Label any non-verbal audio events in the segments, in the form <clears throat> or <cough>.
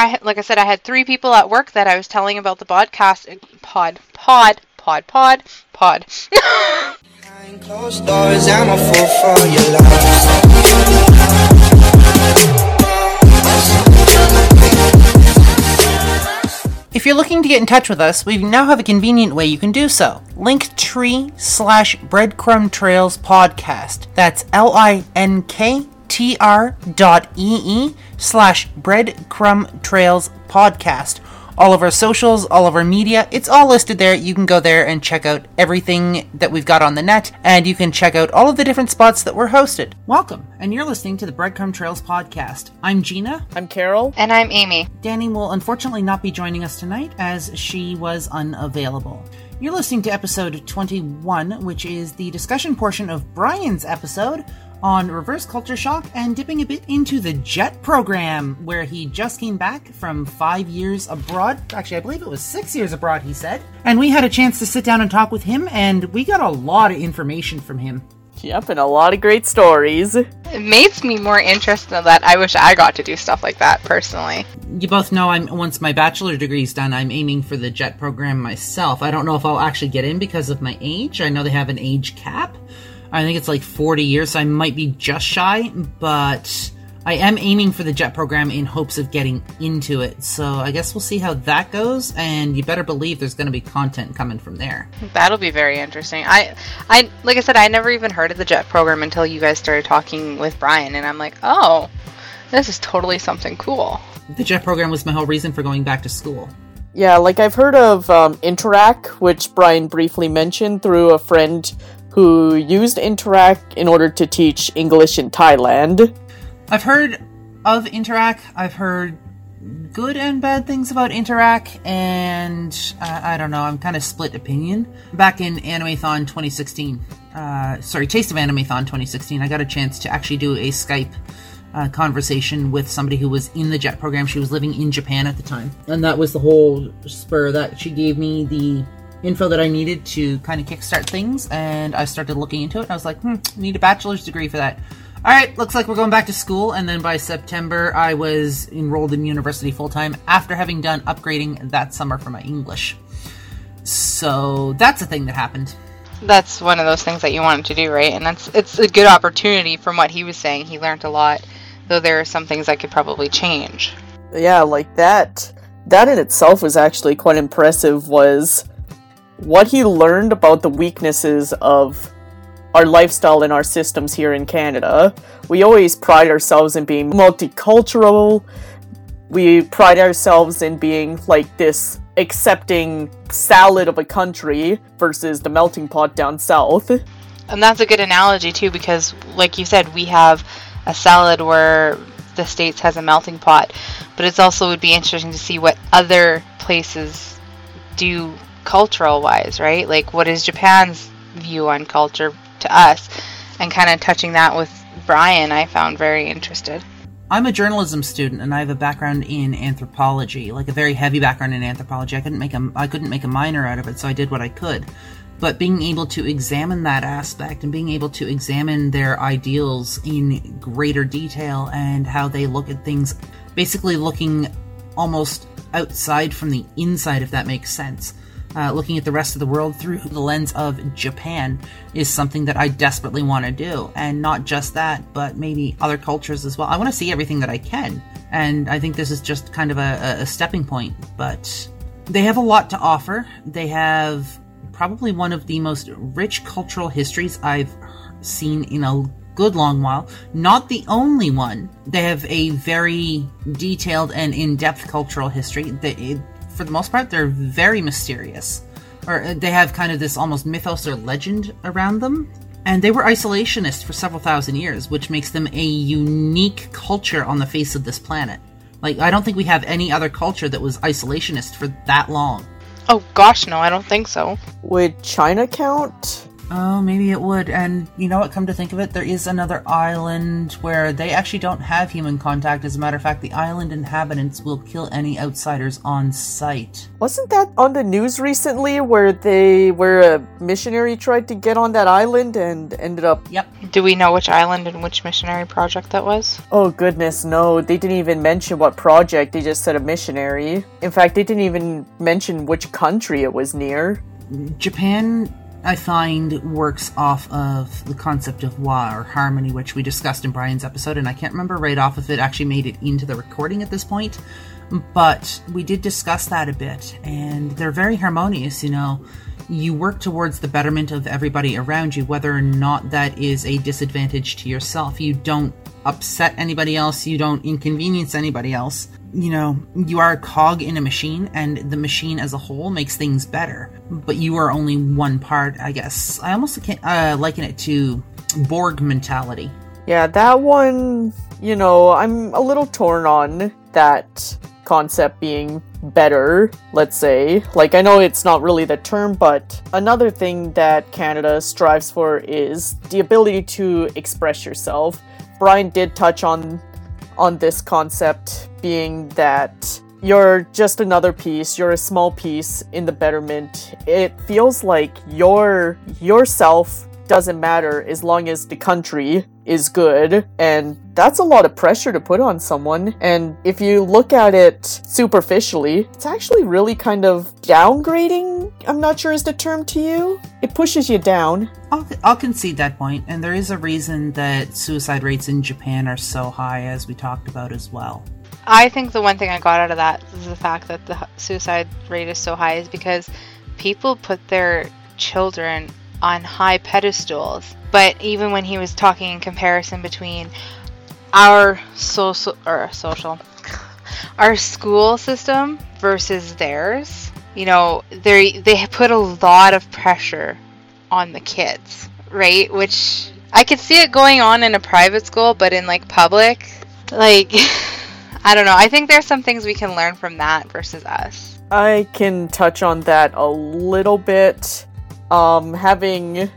I like I said, I had three people at work that I was telling about the podcast. Pod, pod, pod, pod, pod. <laughs> If you're looking to get in touch with us, we now have a convenient way you can do so. Linktree slash breadcrumb trails podcast. That's L I N K T R dot E E slash breadcrumb trails podcast. All of our socials, all of our media, it's all listed there. You can go there and check out everything that we've got on the net, and you can check out all of the different spots that we're hosted. Welcome, and you're listening to the Breadcrumb Trails podcast. I'm Gina. I'm Carol. and I'm Amy. Danny will unfortunately not be joining us tonight as she was unavailable. You're listening to episode 21, which is the discussion portion of Bryan's episode on reverse culture shock and dipping a bit into the JET program, where he just came back from five years abroad. Actually, I believe it was six years abroad, he said. And we had a chance to sit down and talk with him, and we got a lot of information from him. Yep, and a lot of great stories. It makes me more interested in that. I wish I got to do stuff like that personally. You both know I'm once my bachelor degree's done, I'm aiming for the JET program myself. I don't know if I'll actually get in because of my age. I know they have an age cap. I think it's like 40 years, so I might be just shy, but I am aiming for the JET program in hopes of getting into it. So I guess we'll see how that goes, and you better believe there's going to be content coming from there. That'll be very interesting. I, I like I said, I never even heard of the JET program until you guys started talking with Bryan, and I'm like, oh, this is totally something cool. The JET program was my whole reason for going back to school. Yeah, like I've heard of um, Interac, which Bryan briefly mentioned through a friend who used Interac in order to teach English in Thailand. I've heard of Interac. I've heard good and bad things about Interac, and uh, I don't know. I'm kind of split opinion. Back in Animethon 2016, uh, sorry, Taste of Animethon 2016, I got a chance to actually do a Skype uh, conversation with somebody who was in the JET program. She was living in Japan at the time, and that was the whole spur that she gave me the info that I needed to kind of kickstart things, and I started looking into it. And I was like, hmm, I need a bachelor's degree for that. All right, looks like we're going back to school, and then by September, I was enrolled in university full time after having done upgrading that summer for my English. So that's a thing that happened. That's one of those things that you wanted to do, right? And that's it's a good opportunity from what he was saying. He learned a lot, though there are some things I could probably change. Yeah, like that. That in itself was actually quite impressive. Was what he learned about the weaknesses of our lifestyle and our systems here in Canada. We always pride ourselves in being multicultural. We pride ourselves in being like this accepting salad of a country versus the melting pot down south. And that's a good analogy too, because like you said, we have a salad where the states has a melting pot, but it's also would be interesting to see what other places do cultural wise, right? Like what is Japan's view on culture to us, and kind of touching that with Bryan, I found very interested. I'm a journalism student, and I have a background in anthropology, like a very heavy background in anthropology. I couldn't make a I couldn't make a minor out of it, so I did what I could. But being able to examine that aspect and being able to examine their ideals in greater detail and how they look at things, basically looking almost outside from the inside, if that makes sense. Uh, looking at the rest of the world through the lens of Japan is something that I desperately want to do. And not just that, but maybe other cultures as well. I want to see everything that I can. And I think this is just kind of a, a stepping point. But they have a lot to offer. They have probably one of the most rich cultural histories I've seen in a good long while. Not the only one. They have a very detailed and in depth cultural history. They, for the most part, they're very mysterious. Or uh, they have kind of this almost mythos or legend around them. And they were isolationist for several thousand years, which makes them a unique culture on the face of this planet. Like, I don't think we have any other culture that was isolationist for that long. Oh gosh, no, I don't think so. Would China count? Oh, maybe it would. And you know what? Come to think of it, there is another island where they actually don't have human contact. As a matter of fact, the island inhabitants will kill any outsiders on sight. Wasn't that on the news recently where they where a missionary tried to get on that island and ended up Yep. Do we know which island and which missionary project that was? Oh goodness, no. They didn't even mention what project, they just said a missionary. In fact, they didn't even mention which country it was near. Japan, I find, works off of the concept of wa or harmony, which we discussed in Bryan's episode, and I can't remember right off if it actually made it into the recording at this point. But we did discuss that a bit, and they're very harmonious, you know. You work towards the betterment of everybody around you, whether or not that is a disadvantage to yourself. You don't upset anybody else, you don't inconvenience anybody else. You know, you are a cog in a machine, and the machine as a whole makes things better. But you are only one part, I guess. I almost can uh, liken it to Borg mentality. Yeah, that one, you know, I'm a little torn on that concept being better, let's say. Like, I know it's not really the term, but another thing that Canada strives for is the ability to express yourself. Bryan did touch on on this concept being that you're just another piece, you're a small piece in the betterment. It feels like your yourself doesn't matter as long as the country is good and that's a lot of pressure to put on someone and if you look at it superficially it's actually really kind of downgrading i'm not sure is the term to you it pushes you down I'll, I'll concede that point, and there is a reason that suicide rates in Japan are so high, as we talked about as well. I think the one thing I got out of that is the fact that the suicide rate is so high is because people put their children on high pedestals. But even when he was talking in comparison between our social or social <laughs> our school system versus theirs, you know, they they put a lot of pressure on the kids, right? Which I could see it going on in a private school, but in like public, like <laughs> I don't know. I think there's some things we can learn from that versus us. I can touch on that a little bit. Um, having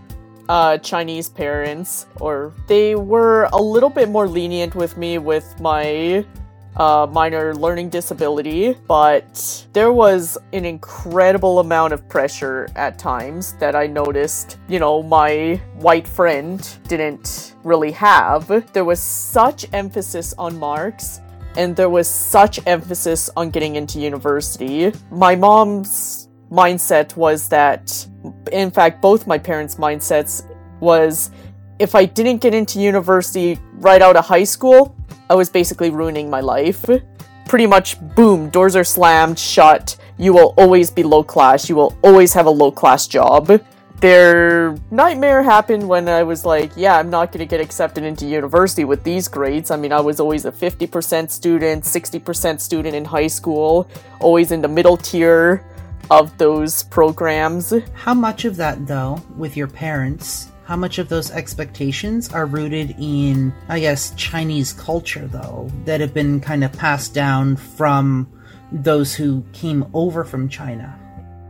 uh, Chinese parents, or they were a little bit more lenient with me with my uh, minor learning disability, but there was an incredible amount of pressure at times that I noticed, you know, my white friend didn't really have. There was such emphasis on marks and there was such emphasis on getting into university. My mom's mindset was that, in fact, both my parents' mindsets was if I didn't get into university right out of high school, I was basically ruining my life. Pretty much, boom, doors are slammed shut. You will always be low class. You will always have a low class job. Their nightmare happened when I was like, yeah, I'm not going to get accepted into university with these grades. I mean, I was always a 50% student, 60% student in high school, always in the middle tier of those programs. How much of that, though, with your parents, how much of those expectations are rooted in, I guess, Chinese culture, though, that have been kind of passed down from those who came over from China?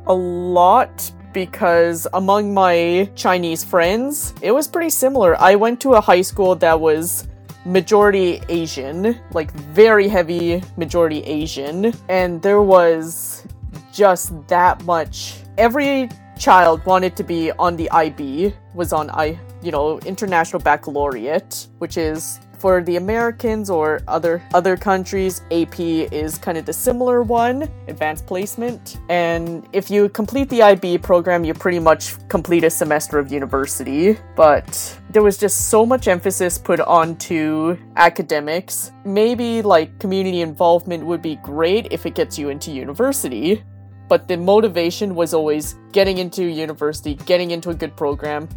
A lot because among my Chinese friends, it was pretty similar. I went to a high school that was majority Asian, like very heavy majority Asian, and there was just that much. Every child wanted to be on the IB, was on I, you know, International Baccalaureate, which is for the Americans or other other countries, AP is kind of the similar one, advanced placement. And if you complete the IB program, you pretty much complete a semester of university. But there was just so much emphasis put onto academics. Maybe like community involvement would be great if it gets you into university. But the motivation was always getting into university, getting into a good program,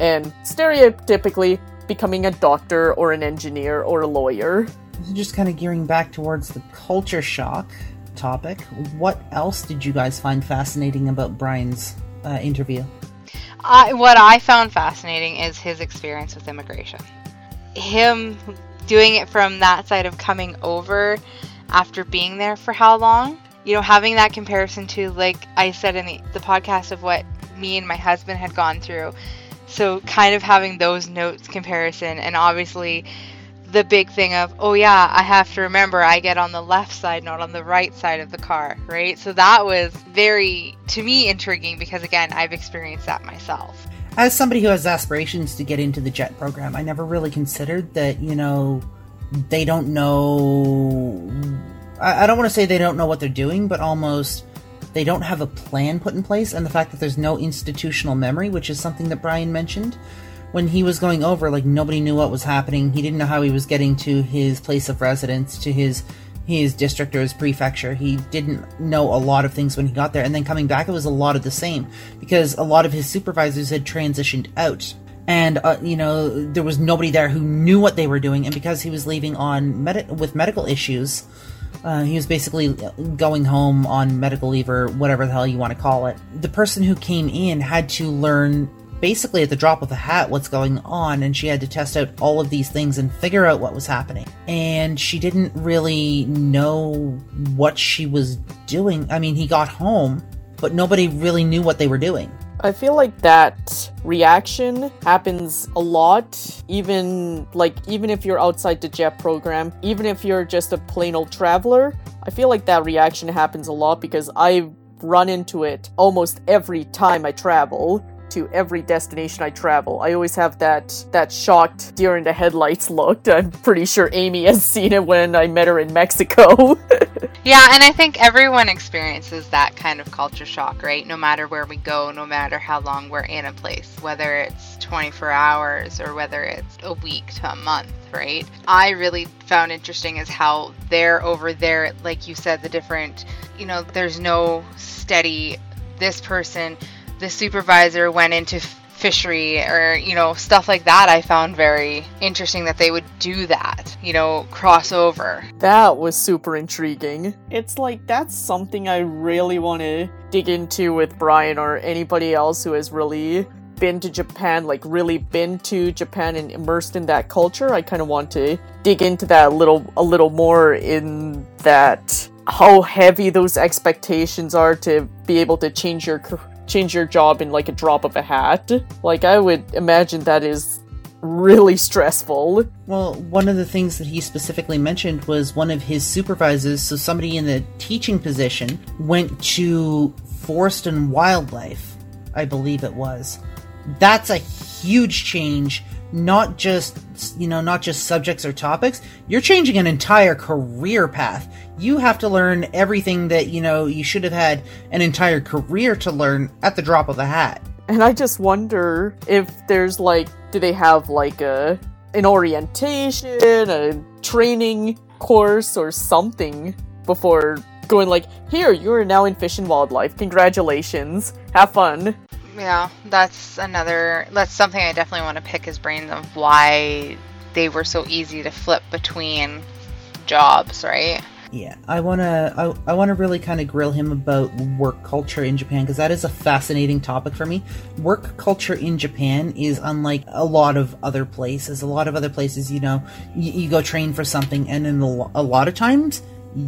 and stereotypically becoming a doctor or an engineer or a lawyer. Just kind of gearing back towards the culture shock topic, what else did you guys find fascinating about Bryan's uh, interview? I, what I found fascinating is his experience with immigration. Him doing it from that side of coming over after being there for how long? You know, having that comparison to, like I said in the, the podcast, of what me and my husband had gone through So kind of having those notes comparison and obviously the big thing of, oh yeah, I have to remember I get on the left side, not on the right side of the car, right? So that was very, to me, intriguing because again, I've experienced that myself. As somebody who has aspirations to get into the JET program, I never really considered that, you know, they don't know. I, I don't want to say they don't know what they're doing, but almost they don't have a plan put in place, and the fact that there's no institutional memory, which is something that Bryan mentioned. When he was going over, like nobody knew what was happening. He didn't know how he was getting to his place of residence, to his his district or his prefecture. He didn't know a lot of things when he got there, and then coming back, it was a lot of the same because a lot of his supervisors had transitioned out, and uh, you know there was nobody there who knew what they were doing, and because he was leaving on med- with medical issues. Uh, he was basically going home on medical leave or whatever the hell you want to call it. The person who came in had to learn basically at the drop of a hat what's going on and she had to test out all of these things and figure out what was happening. And she didn't really know what she was doing. I mean he got home but nobody really knew what they were doing I feel like that reaction happens a lot, even like even if you're outside the JET program, even if you're just a plain old traveler. I feel like that reaction happens a lot because I run into it almost every time I travel to every destination I travel. I always have that that shocked deer in the headlights <laughs> look. I'm pretty sure Amy has seen it when I met her in Mexico. <laughs> Yeah, and I think everyone experiences that kind of culture shock, right? No matter where we go, no matter how long we're in a place, whether it's 24 hours or whether it's a week to a month, right? I really found interesting is how they're over there, like you said, the different, you know, there's no steady, this person, the supervisor went into fishery or you know stuff like that i found very interesting that they would do that you know cross over that was super intriguing. It's like that's something I really want to dig into with Bryan or anybody else who has really been to Japan, like really been to Japan and immersed in that culture. I kind of want to dig into that a little a little more in that how heavy those expectations are to be able to change your change your job in like a drop of a hat. Like I would imagine that is really stressful. Well, one of the things that he specifically mentioned was one of his supervisors, so somebody in the teaching position, went to forest and wildlife, I believe it was. That's a huge change, not just, you know, not just subjects or topics. You're changing an entire career path. You have to learn everything that, you know, you should have had an entire career to learn at the drop of a hat. And I just wonder if there's like, do they have like a an orientation, a training course, or something before going like, here, you are now in fish and wildlife. Congratulations, have fun. yeah that's another that's something i definitely want to pick his brains of why they were so easy to flip between jobs right Yeah, I wanna, I, I wanna really kind of grill him about work culture in Japan because that is a fascinating topic for me. Work culture in Japan is unlike a lot of other places. A lot of other places, you know, you, you go train for something, and in a, a lot of times,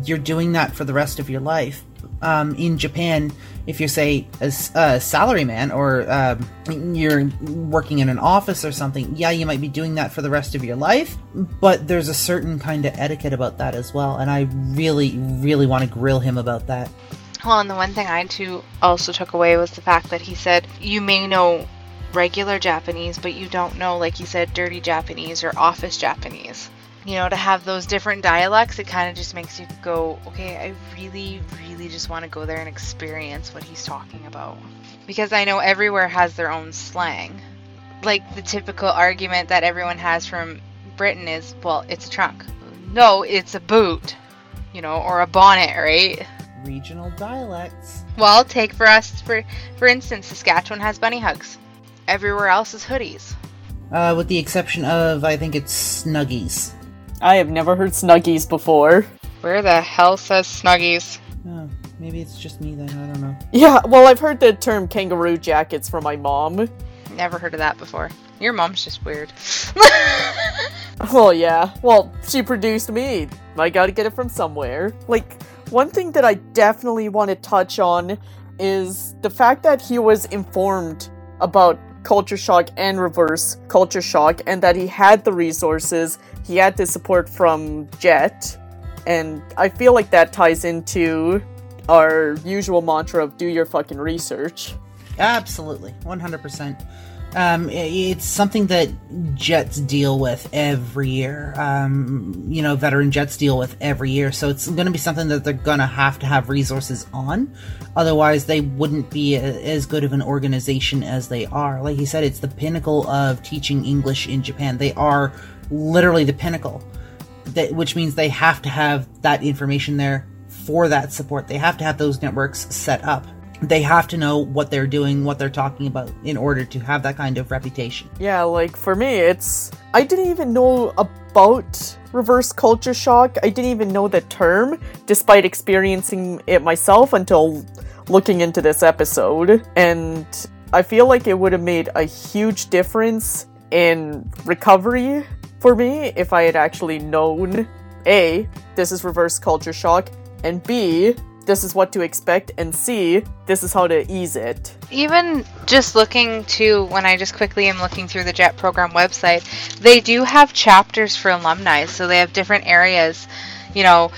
you're doing that for the rest of your life. Um, in Japan, if you're say a, a salaryman or um, you're working in an office or something, yeah, you might be doing that for the rest of your life. But there's a certain kind of etiquette about that as well, and I really, really want to grill him about that. Well, and the one thing I too also took away was the fact that he said you may know regular Japanese, but you don't know, like you said, dirty Japanese or office Japanese. You know, to have those different dialects, it kind of just makes you go, okay, I really, really just want to go there and experience what he's talking about. Because I know everywhere has their own slang. Like the typical argument that everyone has from Britain is, well, it's a trunk. No, it's a boot, you know, or a bonnet, right? Regional dialects. Well, take for us for for instance, Saskatchewan has bunny hugs. Everywhere else is hoodies. Uh, with the exception of, I think it's Snuggies. I have never heard Snuggies before. Where the hell says snuggies? Oh, maybe it's just me then, I don't know. Yeah, well, I've heard the term kangaroo jackets from my mom. Never heard of that before. Your mom's just weird. <laughs> <laughs> Well, yeah. Well, she produced me. I gotta get it from somewhere. Like, one thing that I definitely want to touch on is the fact that he was informed about culture shock and reverse culture shock, and that he had the resources, he had the support from Jet, and I feel like that ties into our usual mantra of do your fucking research. Absolutely, 100%. Um, it's something that jets deal with every year. Um, you know, veteran jets deal with every year. So it's going to be something that they're going to have to have resources on. Otherwise, they wouldn't be a, as good of an organization as they are. Like you said, it's the pinnacle of teaching English in Japan. They are literally the pinnacle, that, which means they have to have that information there for that support. They have to have those networks set up they have to know what they're doing, what they're talking about in order to have that kind of reputation. Yeah, like for me, it's. I didn't even know about reverse culture shock. I didn't even know the term, despite experiencing it myself until looking into this episode. And I feel like it would have made a huge difference in recovery for me if I had actually known A, this is reverse culture shock, and B, this is what to expect, and C, this is how to ease it. Even just looking to when I just quickly am looking through the JET program website, they do have chapters for alumni. So they have different areas, you know,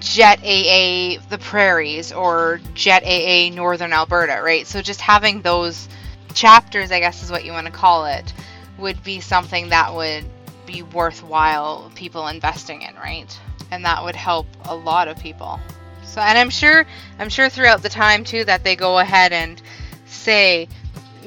JET AA the Prairies or JET AA Northern Alberta, right? So just having those chapters, I guess is what you want to call it, would be something that would be worthwhile people investing in, right? And that would help a lot of people. So, and I'm sure, I'm sure throughout the time too that they go ahead and say,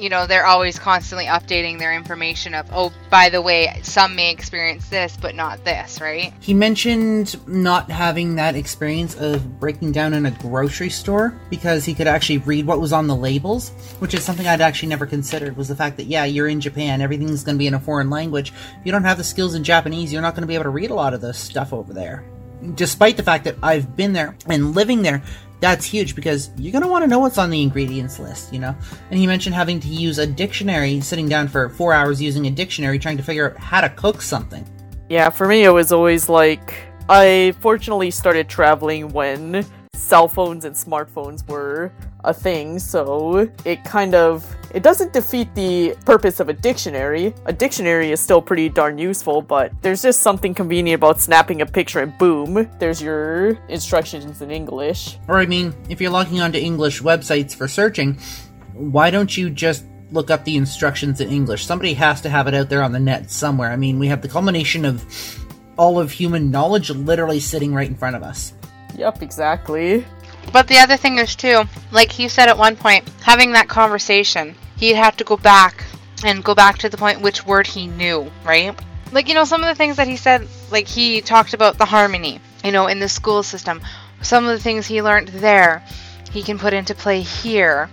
you know, they're always constantly updating their information of, oh, by the way, some may experience this, but not this, right? He mentioned not having that experience of breaking down in a grocery store because he could actually read what was on the labels, which is something I'd actually never considered was the fact that yeah, you're in Japan, everything's going to be in a foreign language. If you don't have the skills in Japanese, you're not going to be able to read a lot of this stuff over there. Despite the fact that I've been there and living there, that's huge because you're going to want to know what's on the ingredients list, you know? And he mentioned having to use a dictionary, sitting down for four hours using a dictionary trying to figure out how to cook something. Yeah, for me, it was always like I fortunately started traveling when cell phones and smartphones were a thing, so it kind of it doesn't defeat the purpose of a dictionary. A dictionary is still pretty darn useful, but there's just something convenient about snapping a picture and boom, there's your instructions in English. Or, I mean, if you're logging onto English websites for searching, why don't you just look up the instructions in English? Somebody has to have it out there on the net somewhere. I mean, we have the culmination of all of human knowledge literally sitting right in front of us. Yep, exactly. But the other thing is too, like he said at one point, having that conversation, he'd have to go back and go back to the point which word he knew, right? Like you know, some of the things that he said, like he talked about the harmony, you know, in the school system. Some of the things he learned there, he can put into play here.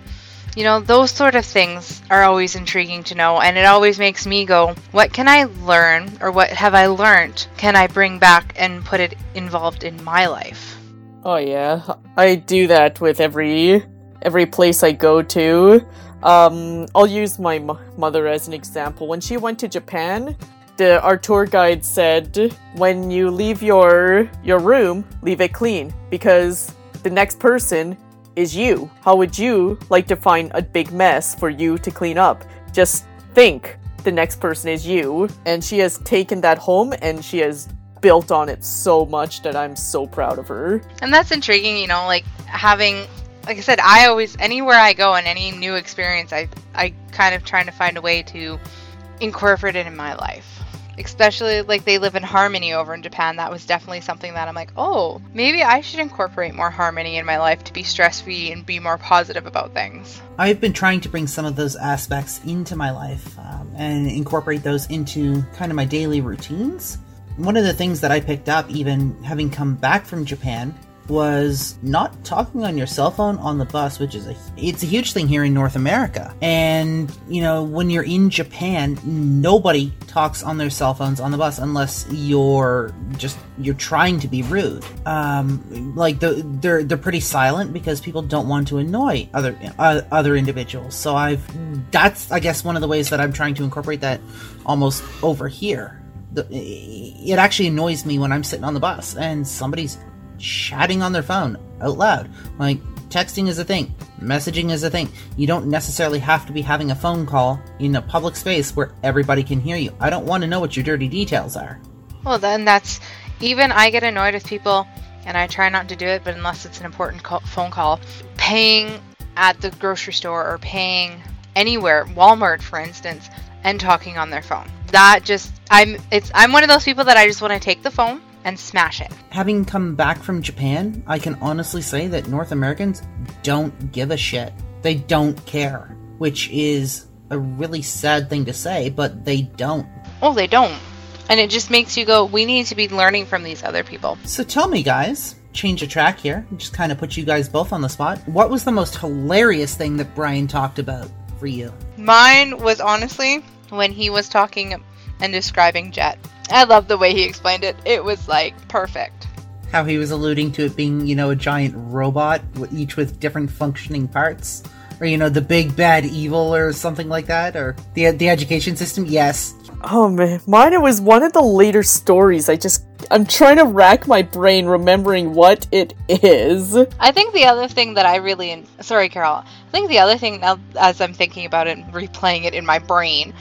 You know, those sort of things are always intriguing to know, and it always makes me go, what can I learn, or what have I learned, can I bring back and put it involved in my life? Oh yeah, I do that with every every place I go to. Um, I'll use my m- mother as an example. When she went to Japan, the our tour guide said, "When you leave your your room, leave it clean because the next person is you. How would you like to find a big mess for you to clean up? Just think." The next person is you, and she has taken that home and she has built on it so much that I'm so proud of her. And that's intriguing, you know, like having like I said, I always anywhere I go and any new experience I I kind of trying to find a way to incorporate it in my life. Especially like they live in harmony over in Japan. That was definitely something that I'm like, oh, maybe I should incorporate more harmony in my life to be stress free and be more positive about things. I've been trying to bring some of those aspects into my life um, and incorporate those into kind of my daily routines. One of the things that I picked up, even having come back from Japan, was not talking on your cell phone on the bus, which is a it's a huge thing here in North America. And you know, when you're in Japan, nobody talks on their cell phones on the bus unless you're just you're trying to be rude. Um, like the, they're they're pretty silent because people don't want to annoy other uh, other individuals. So I've that's I guess one of the ways that I'm trying to incorporate that almost over here. The, it actually annoys me when I'm sitting on the bus and somebody's chatting on their phone out loud. Like, texting is a thing, messaging is a thing. You don't necessarily have to be having a phone call in a public space where everybody can hear you. I don't want to know what your dirty details are. Well, then that's even I get annoyed with people, and I try not to do it, but unless it's an important call, phone call, paying at the grocery store or paying anywhere, Walmart for instance, and talking on their phone. That just I'm it's I'm one of those people that I just want to take the phone and smash it. Having come back from Japan, I can honestly say that North Americans don't give a shit. They don't care, which is a really sad thing to say, but they don't. Oh, they don't. And it just makes you go, we need to be learning from these other people. So tell me, guys, change a track here, just kind of put you guys both on the spot. What was the most hilarious thing that Bryan talked about for you? Mine was honestly when he was talking and describing Jet. I love the way he explained it. It was like perfect. How he was alluding to it being, you know, a giant robot, each with different functioning parts. Or, you know, the big bad evil or something like that. Or the, the education system, yes. Oh man, mine it was one of the later stories. I just I'm trying to rack my brain remembering what it is. I think the other thing that I really sorry, Carol. I think the other thing now, as I'm thinking about it, and replaying it in my brain,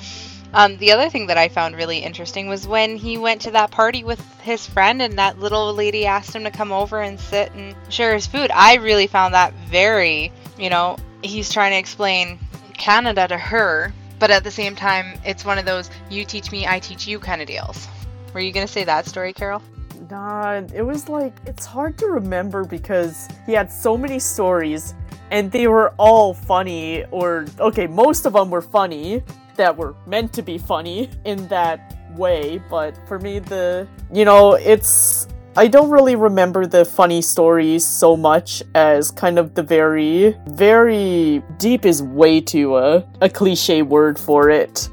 um, the other thing that I found really interesting was when he went to that party with his friend, and that little lady asked him to come over and sit and share his food. I really found that very, you know, he's trying to explain Canada to her, but at the same time, it's one of those you teach me, I teach you kind of deals. Were you gonna say that story, Carol? Nah, it was like it's hard to remember because he had so many stories and they were all funny or okay, most of them were funny that were meant to be funny in that way, but for me the you know, it's I don't really remember the funny stories so much as kind of the very, very deep is way too a, a cliche word for it.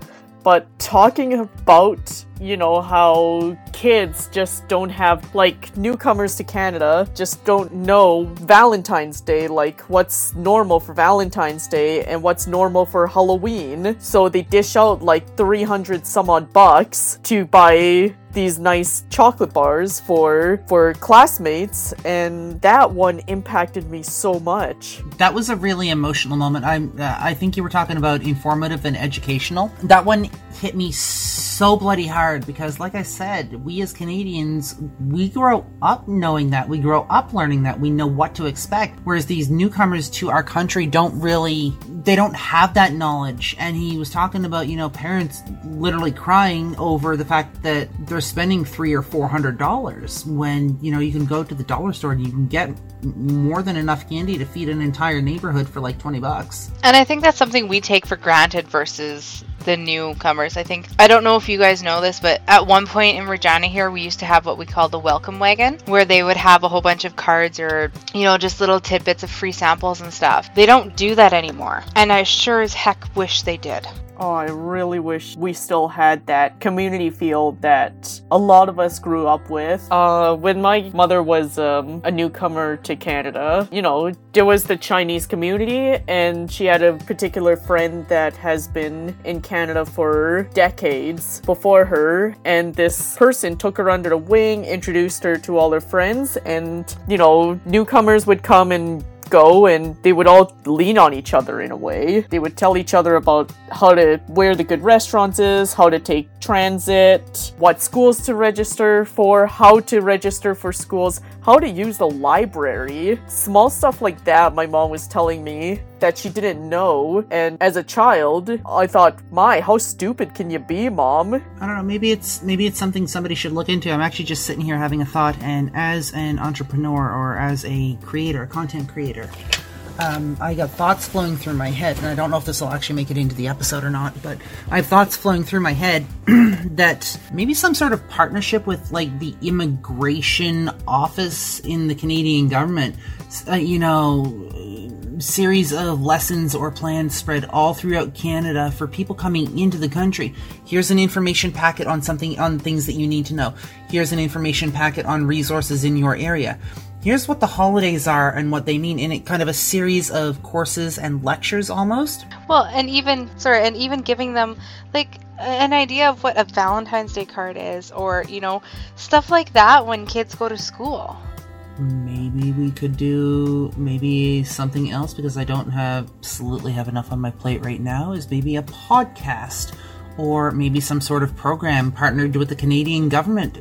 But talking about, you know, how kids just don't have, like, newcomers to Canada just don't know Valentine's Day, like, what's normal for Valentine's Day and what's normal for Halloween. So they dish out, like, 300 some odd bucks to buy these nice chocolate bars for for classmates and that one impacted me so much That was a really emotional moment. I'm, uh, I think you were talking about informative and educational. That one hit me so bloody hard because, like I said, we as Canadians, we grow up knowing that. We grow up learning that. We know what to expect. Whereas these newcomers to our country don't really, they don't have that knowledge. And he was talking about, you know, parents literally crying over the fact that they're spending three or four hundred dollars when, you know, you can go to the dollar store and you can get more than enough candy to feed an entire neighborhood for like 20 bucks. And I think that's something we take for granted versus the newcomers. I think I don't know if you guys know this, but at one point in Regina here, we used to have what we call the welcome wagon, where they would have a whole bunch of cards or you know just little tidbits of free samples and stuff. They don't do that anymore, and I sure as heck wish they did. Oh, I really wish we still had that community feel that a lot of us grew up with. Uh, when my mother was um, a newcomer to Canada, you know, there was the Chinese community, and she had a particular friend that has been in Canada for decades before her. And this person took her under the wing, introduced her to all her friends, and, you know, newcomers would come and go and they would all lean on each other in a way. They would tell each other about how to where the good restaurants is, how to take transit, what schools to register for, how to register for schools, how to use the library. Small stuff like that my mom was telling me that she didn't know. And as a child, I thought, "My, how stupid can you be, mom?" I don't know, maybe it's maybe it's something somebody should look into. I'm actually just sitting here having a thought and as an entrepreneur or as a creator, a content creator, um, I got thoughts flowing through my head, and I don't know if this will actually make it into the episode or not, but I have thoughts flowing through my head <clears throat> that maybe some sort of partnership with like the immigration office in the Canadian government, uh, you know, series of lessons or plans spread all throughout Canada for people coming into the country. Here's an information packet on something on things that you need to know. Here's an information packet on resources in your area. Here's what the holidays are and what they mean in it kind of a series of courses and lectures almost. Well, and even sorry, and even giving them like an idea of what a Valentine's Day card is, or you know, stuff like that when kids go to school. Maybe we could do maybe something else because I don't have absolutely have enough on my plate right now. Is maybe a podcast or maybe some sort of program partnered with the Canadian government.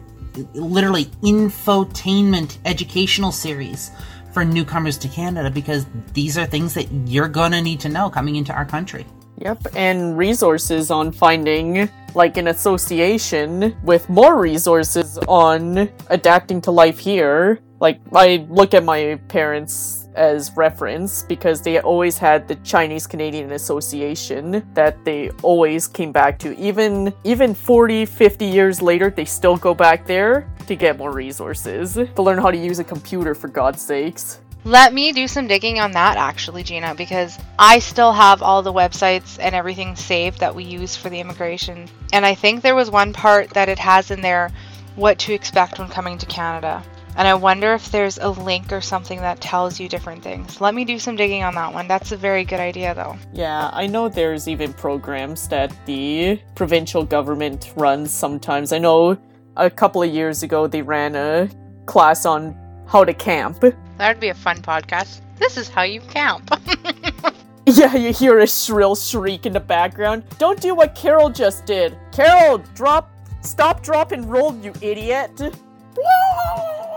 Literally, infotainment educational series for newcomers to Canada because these are things that you're gonna need to know coming into our country. Yep, and resources on finding like an association with more resources on adapting to life here. Like I look at my parents as reference because they always had the Chinese Canadian Association that they always came back to. Even even 40, 50 years later, they still go back there to get more resources, to learn how to use a computer for God's sakes. Let me do some digging on that actually, Gina, because I still have all the websites and everything saved that we use for the immigration. And I think there was one part that it has in there what to expect when coming to Canada. And I wonder if there's a link or something that tells you different things. Let me do some digging on that one. That's a very good idea, though. Yeah, I know there's even programs that the provincial government runs sometimes. I know a couple of years ago they ran a class on how to camp. That would be a fun podcast. This is how you camp. <laughs> Yeah, you hear a shrill shriek in the background. Don't do what Carol just did. Carol, drop, stop, drop, and roll, you idiot. <laughs>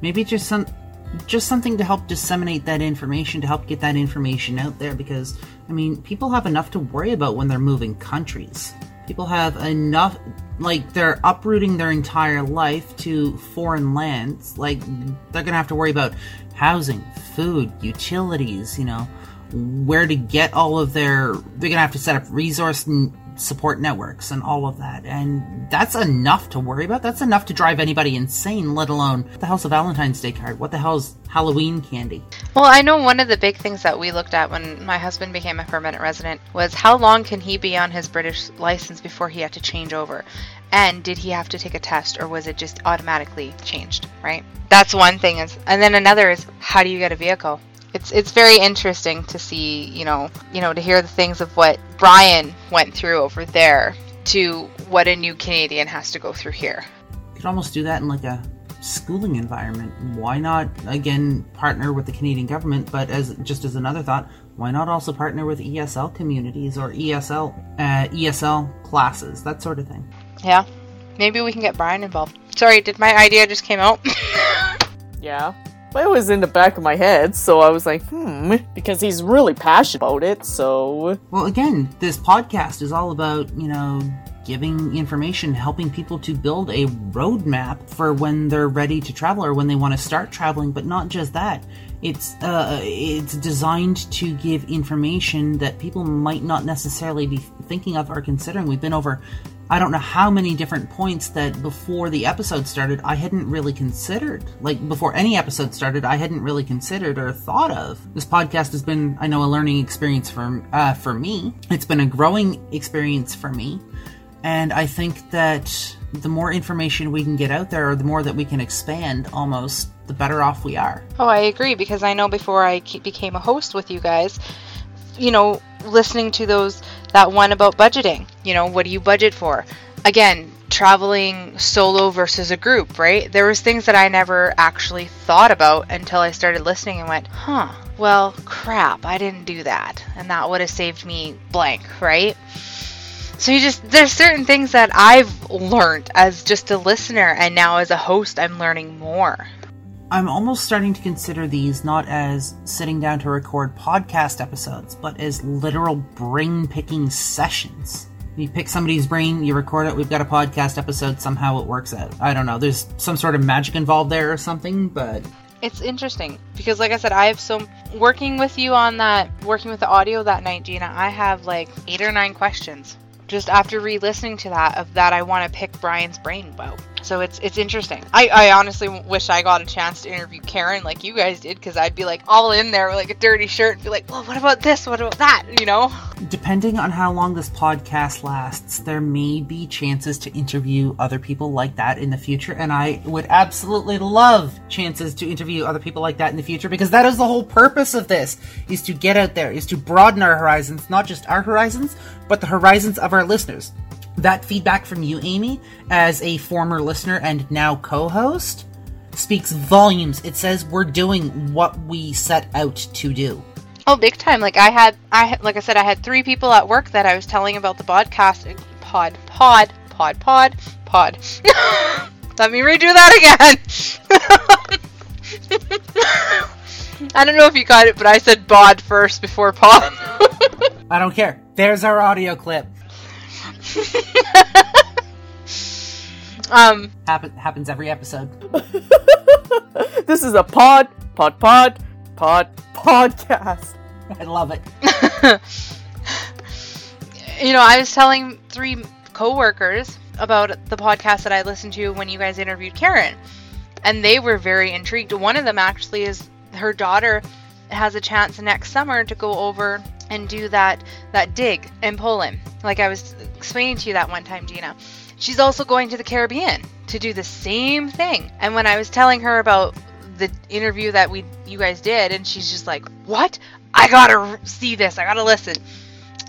maybe just some just something to help disseminate that information to help get that information out there because i mean people have enough to worry about when they're moving countries. People have enough like they're uprooting their entire life to foreign lands. Like they're gonna have to worry about housing food utilities you know where to get all of their they're gonna have to set up resource support networks and all of that. And that's enough to worry about. That's enough to drive anybody insane, let alone the hell's a Valentine's Day card? What the hell's Halloween candy? Well, I know one of the big things that we looked at when my husband became a permanent resident was how long can he be on his British license before he had to change over? And did he have to take a test or was it just automatically changed, right? That's one thing is and then another is how do you get a vehicle? It's it's very interesting to see you know you know to hear the things of what Bryan went through over there to what a new Canadian has to go through here. You could almost do that in like a schooling environment. Why not again partner with the Canadian government? But as just as another thought, why not also partner with ESL communities or ESL uh, ESL classes, that sort of thing? Yeah, maybe we can get Bryan involved. Sorry, did my idea just came out? <laughs> yeah. But it was in the back of my head, so I was like, hmm, because he's really passionate about it, so. Well, again, this podcast is all about, you know, giving information, helping people to build a roadmap for when they're ready to travel or when they want to start traveling, but not just that. It's uh, it's designed to give information that people might not necessarily be thinking of or considering. We've been over I don't know how many different points that before the episode started I hadn't really considered. Like before any episode started, I hadn't really considered or thought of. This podcast has been, I know, a learning experience for uh, for me. It's been a growing experience for me, and I think that the more information we can get out there, or the more that we can expand, almost the better off we are. Oh, I agree because I know before I became a host with you guys, you know, listening to those that one about budgeting. You know, what do you budget for? Again, traveling solo versus a group, right? There was things that I never actually thought about until I started listening and went, "Huh, well, crap, I didn't do that." And that would have saved me blank, right? So you just there's certain things that I've learned as just a listener and now as a host I'm learning more. I'm almost starting to consider these not as sitting down to record podcast episodes, but as literal brain picking sessions. You pick somebody's brain, you record it, we've got a podcast episode, somehow it works out. I don't know, there's some sort of magic involved there or something, but. It's interesting because, like I said, I have some working with you on that, working with the audio that night, Gina. I have like eight or nine questions just after re-listening to that of that I want to pick Bryan's brain about. So it's it's interesting. I, I honestly wish I got a chance to interview Karen like you guys did because I'd be like all in there with like a dirty shirt and be like, well, what about this? What about that? You know. Depending on how long this podcast lasts, there may be chances to interview other people like that in the future, and I would absolutely love chances to interview other people like that in the future because that is the whole purpose of this: is to get out there, is to broaden our horizons, not just our horizons, but the horizons of our listeners that feedback from you, Amy, as a former listener and now co host, speaks volumes. It says we're doing what we set out to do. Oh, big time! Like I had, I like I said, I had three people at work that I was telling about the podcast, pod, pod, pod, pod, pod. <laughs> Let me redo that again. <laughs> I don't know if you got it, but I said bod first before pod. <laughs> I don't care. There's our audio clip. <laughs> um, Happen, happens every episode. <laughs> This is a pod, pod, pod, pod, podcast. <laughs> I love it. you know, I was telling three coworkers about the podcast that I listened to when you guys interviewed Karen, and they were very intrigued. One of them actually is her daughter has a chance next summer to go over and do that that dig in Poland, like I was explaining to you that one time, Gina. She's also going to the Caribbean to do the same thing. And when I was telling her about the interview that we you guys did, and she's just like, "What? I gotta see this. I gotta listen."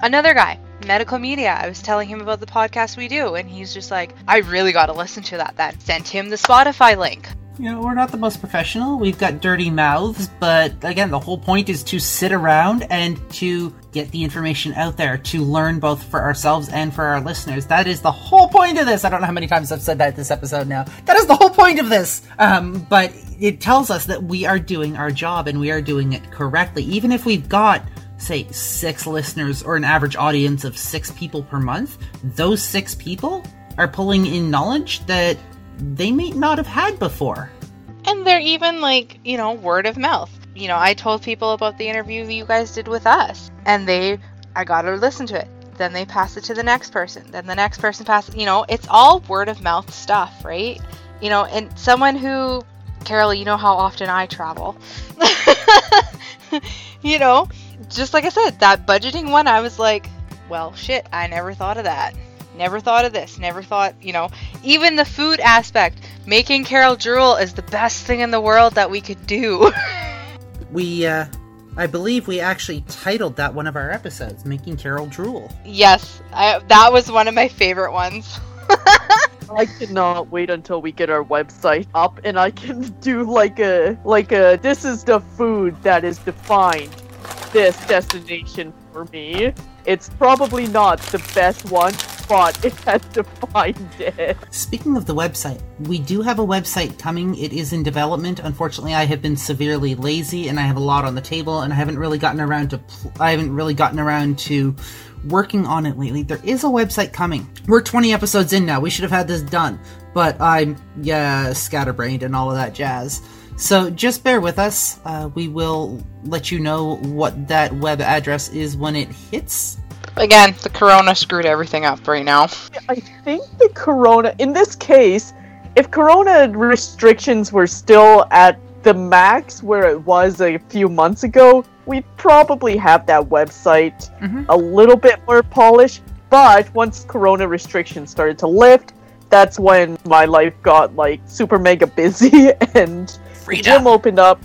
Another guy, medical media. I was telling him about the podcast we do, and he's just like, "I really gotta listen to that." Then sent him the Spotify link. You know, we're not the most professional. We've got dirty mouths, but again, the whole point is to sit around and to get the information out there to learn both for ourselves and for our listeners. That is the whole point of this. I don't know how many times I've said that this episode now. That is the whole point of this. Um, but it tells us that we are doing our job and we are doing it correctly. Even if we've got say six listeners or an average audience of six people per month, those six people are pulling in knowledge that they may not have had before. And they're even like, you know, word of mouth. You know, I told people about the interview you guys did with us, and they, I got to listen to it. Then they pass it to the next person. Then the next person passes, you know, it's all word of mouth stuff, right? You know, and someone who, Carol, you know how often I travel. <laughs> you know, just like I said, that budgeting one, I was like, well, shit, I never thought of that. Never thought of this. Never thought, you know, even the food aspect. Making Carol drool is the best thing in the world that we could do. <laughs> We, uh, I believe we actually titled that one of our episodes, Making Carol Drool. yes, I, that was one of my favorite ones. <laughs> I cannot wait until we get our website up and I can <laughs> do like a like a this is the food that is defined this destination for me. It's probably not the best one, but it has to find it. Speaking of the website, we do have a website coming. It is in development. Unfortunately, I have been severely lazy and I have a lot on the table and I haven't really gotten around to pl- I haven't really gotten around to working on it lately. There is a website coming. We're 20 episodes in now. We should have had this done, but I'm yeah, scatterbrained and all of that jazz. So just bear with us. Uh, we will let you know what that web address is when it hits. Again, the corona screwed everything up right now. I think the corona in this case, if corona restrictions were still at the max where it was a few months ago, we'd probably have that website Mhm. a little bit more polished. But once corona restrictions started to lift, that's when my life got like super mega busy <laughs> and the gym opened up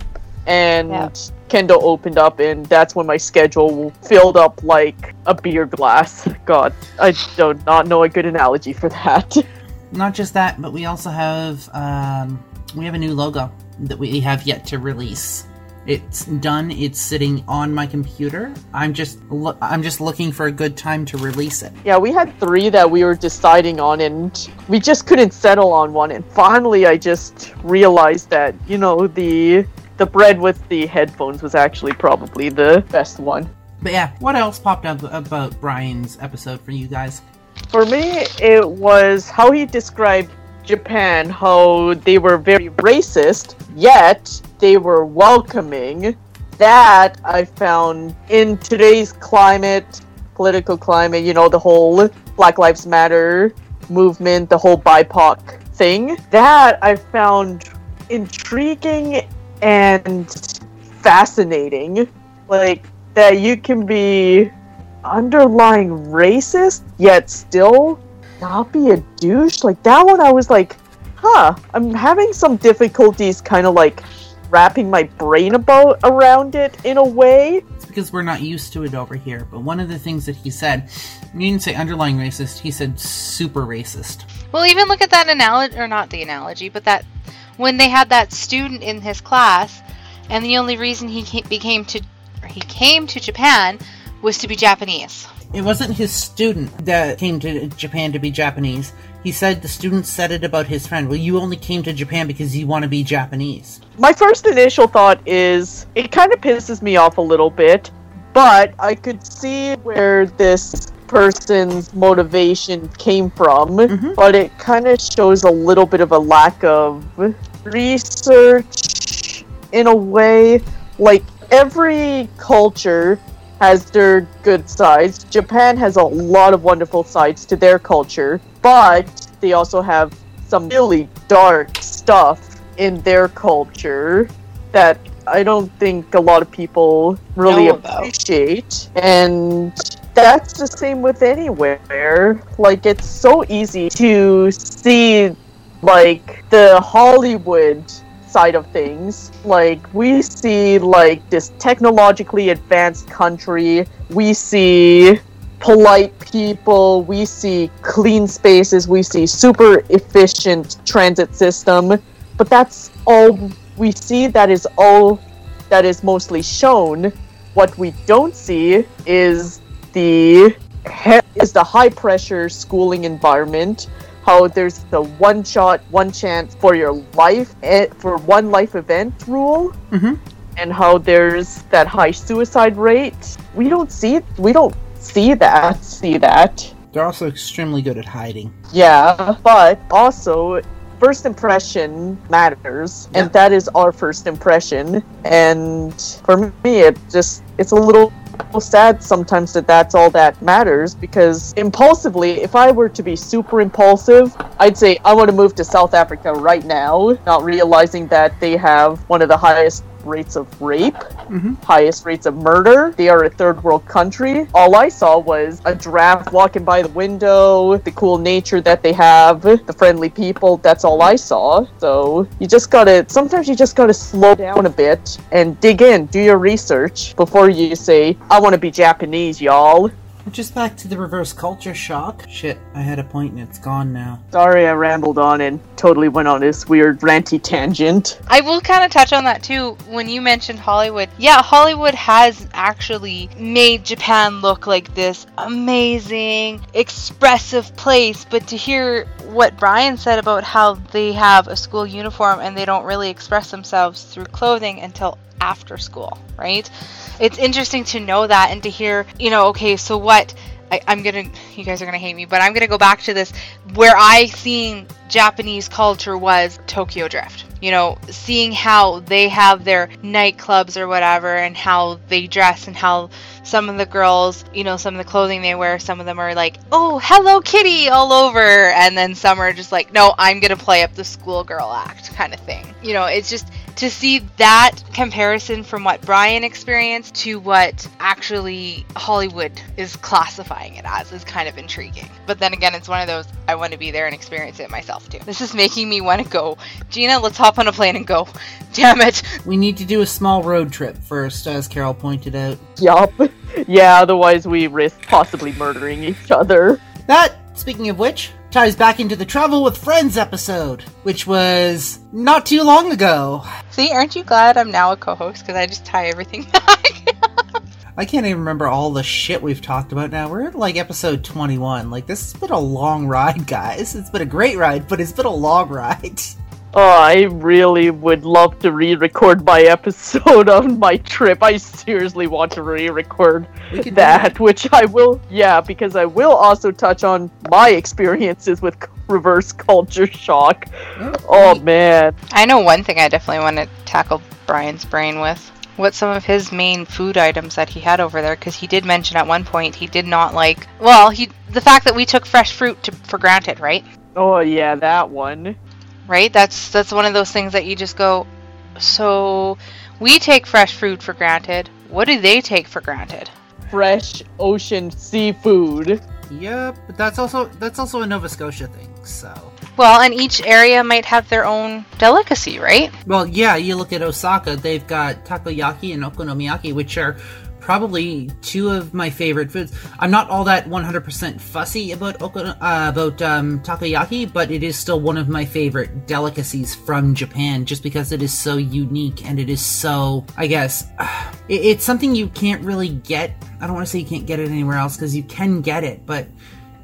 and Yeah. Kendo opened up and that's when my schedule filled up like a beer glass. <laughs> God, I do not know a good analogy for that. <laughs> Not just that, but we also have um, we have a new logo that we have yet to release. It's done. It's sitting on my computer. I'm just lo- I'm just looking for a good time to release it. Yeah, we had three that we were deciding on and we just couldn't settle on one and finally I just realized that, you know, the the bread with the headphones was actually probably the best one. But yeah, what else popped up about Bryan's episode for you guys? For me, it was how he described Japan, how they were very racist, yet they were welcoming. That I found in today's climate, political climate, you know, the whole Black Lives Matter movement, the whole BIPOC thing. That I found intriguing and fascinating. Like, that you can be underlying racist yet still not be a douche like that one i was like huh i'm having some difficulties kind of like wrapping my brain about around it in a way It's because we're not used to it over here. But one of the things that he said, he didn't say underlying racist. He said super racist. Well, even look at that analogy, or not the analogy, but that when they had that student in his class, and the only reason he became to or he came to Japan was to be Japanese. It wasn't his student that came to Japan to be Japanese. He said the student said it about his friend. Well, you only came to Japan because you want to be Japanese. My first initial thought is it kind of pisses me off a little bit, but I could see where this person's motivation came from, Mhm. but it kind of shows a little bit of a lack of research in a way. Like every culture has their good sides. Japan has a lot of wonderful sides to their culture, but they also have some really dark stuff in their culture that I don't think a lot of people really appreciate. And that's the same with anywhere. Like it's so easy to see like the Hollywood side of things. Like we see like this technologically advanced country. We see polite people, we see clean spaces, we see super efficient transit system, but that's all we see. That is all that is mostly shown. What we don't see is the he- is the high pressure schooling environment. How there's the one shot one chance for your life eh, for one life event rule. Mhm. and how there's that high suicide rate. We don't see it. We don't see that see that They're also extremely good at hiding. yeah, but also first impression matters, Yeah. and that is our first impression. And for me, it just it's a little sad sometimes that that's all that matters because impulsively, if I were to be super impulsive, I'd say I want to move to South Africa right now, not realizing that they have one of the highest rates of rape Mhm. highest rates of murder. They are a third world country. All I saw was a giraffe walking by the window, the cool nature that they have, the friendly people. That's all I saw. So you just gotta, sometimes you just gotta slow down a bit and dig in, do your research before you say, I wanna be Japanese, y'all. Just back to the reverse culture shock. Shit, I had a point and it's gone now. Sorry I rambled on and totally went on this weird ranty tangent. I will kind of touch on that too when you mentioned Hollywood. Yeah, Hollywood has actually made Japan look like this amazing, expressive place. But to hear what Bryan said about how they have a school uniform and they don't really express themselves through clothing until after school, right? It's interesting to know that and to hear, you know, okay, so what? I, I'm gonna, you guys are gonna hate me, but I'm gonna go back to this where I seen Japanese culture was Tokyo Drift. You know, seeing how they have their nightclubs or whatever, and how they dress, and how some of the girls, you know, some of the clothing they wear, some of them are like, oh, Hello Kitty all over, and then some are just like, no, I'm gonna play up the schoolgirl act kind of thing. You know, it's just to see that comparison from what Bryan experienced to what actually Hollywood is classifying it as is kind of intriguing. But then again, it's one of those I want to be there and experience it myself too. This is making me want to go. Gina, let's hop on a plane and go. <laughs> Damn it. We need to do a small road trip first, as Carol pointed out. Yup. <laughs> Yeah, otherwise we risk possibly murdering each other. That, speaking of which, ties back into the Travel with Friends episode, which was not too long ago. See, aren't you glad I'm now a co-host because I just tie everything <laughs> back? I can't even remember all the shit we've talked about now. We're at like episode 21. Like, this has been a long ride, guys. It's been a great ride, but it's been a long ride. <laughs> Oh, I really would love to re-record my <laughs> episode on my trip. I seriously want to re-record We that, which I will. Yeah, because I will also touch on my experiences with reverse culture shock. Oh, oh man, I know one thing I definitely want to tackle Bryan's brain with. What some of his main food items that he had over there? Because he did mention at one point he did not like. Well, he the fact that we took fresh fruit to, for granted, right? oh yeah, that one. Right. That's that's one of those things that you just go. So we take fresh food for granted. What do they take for granted? Fresh ocean seafood. Yep, but that's also that's also a Nova Scotia thing. So, Well, and each area might have their own delicacy, right? well, yeah, you look at Osaka, they've got takoyaki and okonomiyaki, which are probably two of my favorite foods. I'm not all that 100% fussy about uh, about um, takoyaki, but it is still one of my favorite delicacies from Japan, just because it is so unique and it is so, I guess, uh, <sighs> it, it's something you can't really get. I don't want to say you can't get it anywhere else because you can get it, but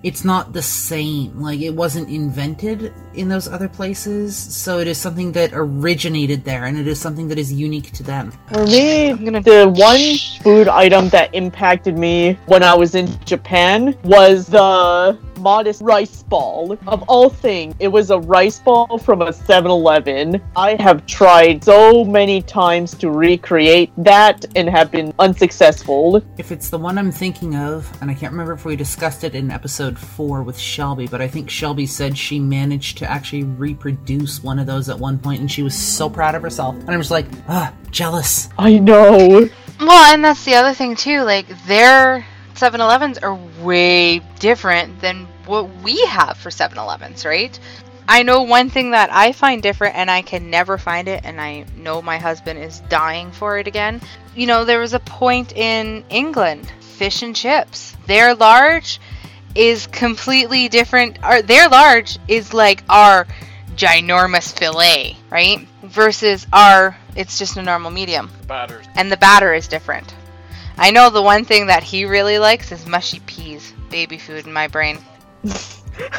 it's not the same. Like it wasn't invented in those other places, so it is something that originated there, and it is something that is unique to them. For me, the one food item that impacted me when I was in Japan was the modest rice ball. Of all things, it was a rice ball from a 7 Eleven. I have tried so many times to recreate that and have been unsuccessful. If it's the one I'm thinking of, and I can't remember if we discussed it in episode four with Shelby, but I think Shelby said she managed to actually reproduce one of those at one point, and she was so proud of herself. And I'm just like, ah, jealous. I know. Well, and that's the other thing too. Like their 7-Elevens are way different than what we have for 7-Elevens, right? I know one thing that I find different and I can never find it and I know my husband is dying for it again. You know, there was a point in England, fish and chips. Their large is completely different. Or their large is like our ginormous fillet, right? Versus our it's just a normal medium Batters. and the batter is different. I know the one thing that he really likes is mushy peas, baby food in my brain. <laughs>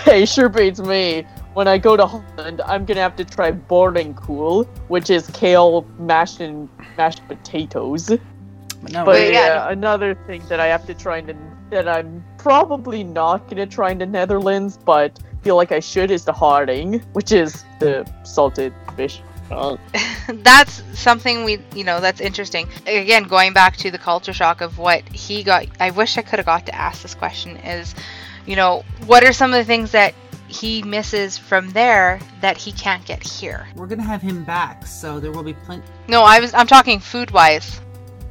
Hey, sure beats me. When I go to Holland, I'm gonna have to try boerenkool, which is kale mashed in mashed potatoes. But no, But Wait, yeah, yeah. another thing that I have to try in the, that I'm probably not gonna try in the Netherlands, but feel like I should is the haring, which is the salted fish. <laughs> That's something we, you know, that's interesting. Again, going back to the culture shock of what he got, I wish I could have got to ask this question is, you know, what are some of the things that he misses from there that he can't get here? we're gonna have him back, so there will be plenty. No, I was, I'm talking food wise.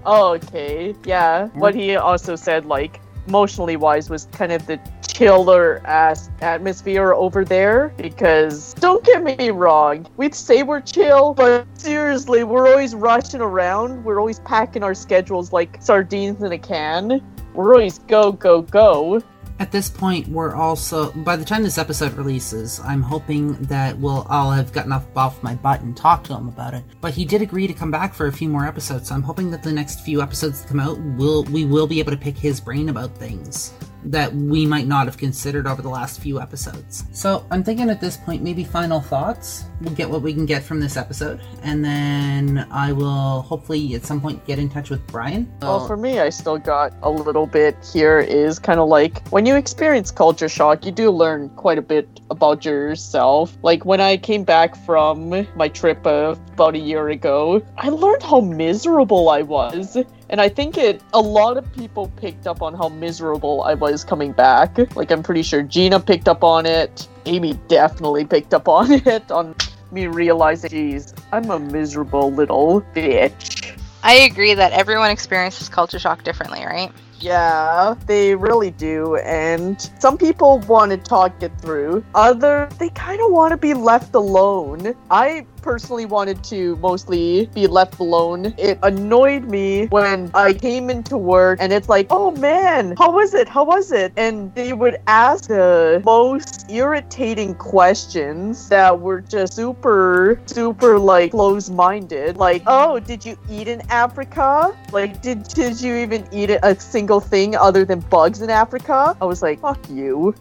oh, okay, yeah. What he also said, like emotionally wise, was kind of the chiller ass atmosphere over there. Because don't get me wrong we'd say we're chill, but seriously, we're always rushing around. We're always packing our schedules like sardines in a can. We're always go go go. At this point, we're also by the time this episode releases, I'm hoping that we'll I'll have gotten off off my butt and talked to him about it. But he did agree to come back for a few more episodes, so I'm hoping that the next few episodes that come out, we'll, we will be able to pick his brain about things that we might not have considered over the last few episodes. So I'm thinking at this point, maybe final thoughts. We'll get what we can get from this episode, and then I will hopefully at some point get in touch with Bryan. Well, for me, I still got a little bit here is kind of like when you experience culture shock, you do learn quite a bit about yourself. Like when I came back from my trip of about a year ago, I learned how miserable I was. And I think it a lot of people picked up on how miserable I was coming back. Like I'm pretty sure Gina picked up on it. Amy definitely picked up on <laughs> it on me realizing, geez, I'm a miserable little bitch. I agree that everyone experiences culture shock differently, right? Yeah, they really do. And some people want to talk it through. Other, they kind of want to be left alone. I personally wanted to mostly be left alone. It annoyed me when I came into work and it's like, oh man, how was it? How was it? And they would ask the most irritating questions that were just super, super like close minded. Like, oh, did you eat in Africa? Like, did, did you even eat a single thing other than bugs in Africa? I was like, fuck you.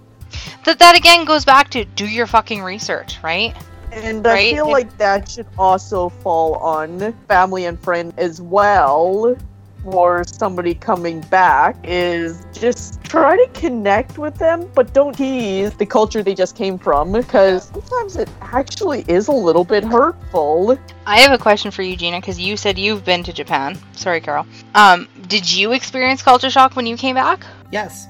That that again goes back to do your fucking research, right? And I feel like that should also fall on family and friend as well. For somebody coming back, is just try to connect with them, but don't tease the culture they just came from, because sometimes it actually is a little bit hurtful. I have a question for you, Gina, because you said you've been to Japan. Sorry, Carol. Um, did you experience culture shock when you came back? Yes.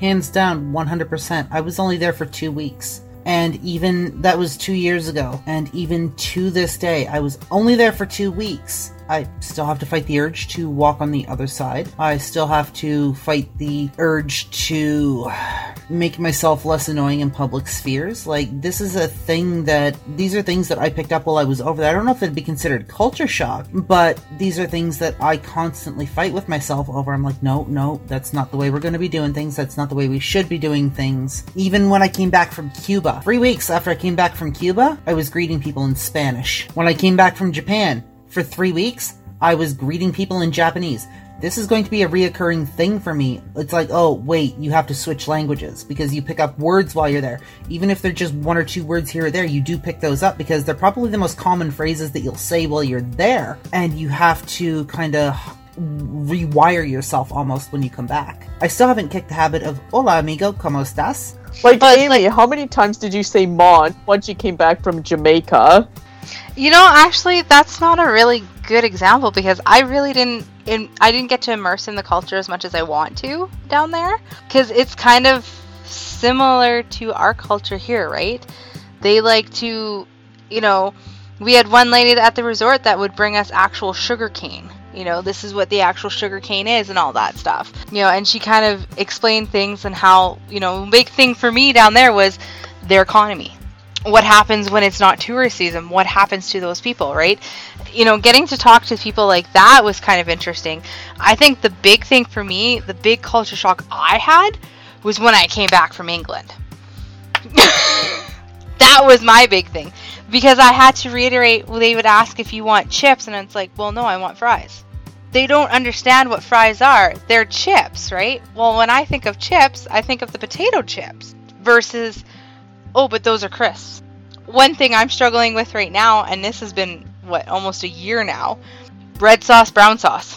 Hands down, 100%. I was only there for two weeks. And even that was two years ago. And even to this day, I was only there for two weeks. I still have to fight the urge to walk on the other side. I still have to fight the urge to make myself less annoying in public spheres. Like, this is a thing that, these are things that I picked up while I was over there. I don't know if it'd be considered culture shock, but these are things that I constantly fight with myself over. I'm like, no, no, that's not the way we're going to be doing things. That's not the way we should be doing things. Even when I came back from Cuba, three weeks after I came back from Cuba, I was greeting people in Spanish. When I came back from Japan, for three weeks, I was greeting people in Japanese. This is going to be a reoccurring thing for me. It's like, oh, wait, you have to switch languages because you pick up words while you're there. Even if they're just one or two words here or there, you do pick those up because they're probably the most common phrases that you'll say while you're there. And you have to kind of rewire yourself almost when you come back. I still haven't kicked the habit of, hola amigo, ¿cómo estás? Like, But, Amy, how many times did you say mon once you came back from Jamaica? You know, actually, that's not a really good example because I really didn't. In, I didn't get to immerse in the culture as much as I want to down there because it's kind of similar to our culture here, right? They like to, you know, we had one lady at the resort that would bring us actual sugar cane. You know, this is what the actual sugar cane is and all that stuff. You know, and she kind of explained things and how, you know, big thing for me down there was their economy what happens when it's not tourist season? What happens to those people right? You know getting to talk to people like that was kind of interesting. I think the big thing for me the big culture shock i had was when i came back from england. <laughs> That was my big thing. Because i had to reiterate well, they would ask if you want chips and it's like well no i want fries. They don't understand what fries are. They're chips right? Well when i think of chips i think of the potato chips versus oh, but those are crisps. One thing I'm struggling with right now, and this has been, what, almost a year now red sauce, brown sauce.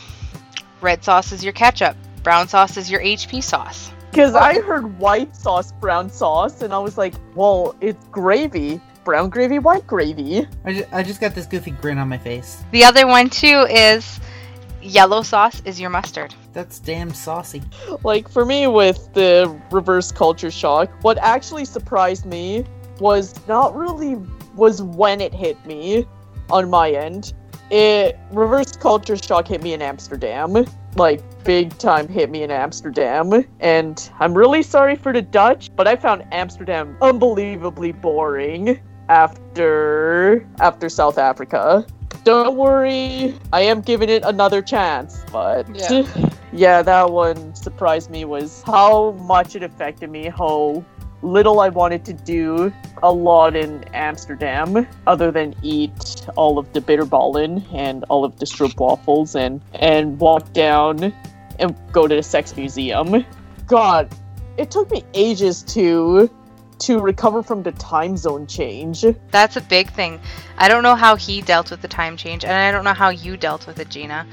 Red sauce is your ketchup, brown sauce is your HP sauce. Because I heard white sauce, brown sauce, and I was like, well, it's gravy. Brown gravy, white gravy. I just, I just got this goofy grin on my face. The other one, too, is yellow sauce is your mustard. That's damn saucy. Like, for me, with the reverse culture shock, what actually surprised me was not really was when it hit me on my end. It reverse culture shock hit me in Amsterdam. Like big time hit me in Amsterdam. And I'm really sorry for the Dutch, but I found Amsterdam unbelievably boring after after South Africa. Don't worry, I am giving it another chance, but Yeah. <laughs> yeah, that one surprised me was how much it affected me, how little I wanted to do a lot in Amsterdam other than eat all of the bitterballen and all of the stroopwafels and and walk down and go to the sex museum. God, it took me ages to to recover from the time zone change. That's a big thing. I don't know how he dealt with the time change, and I don't know how you dealt with it, Gina.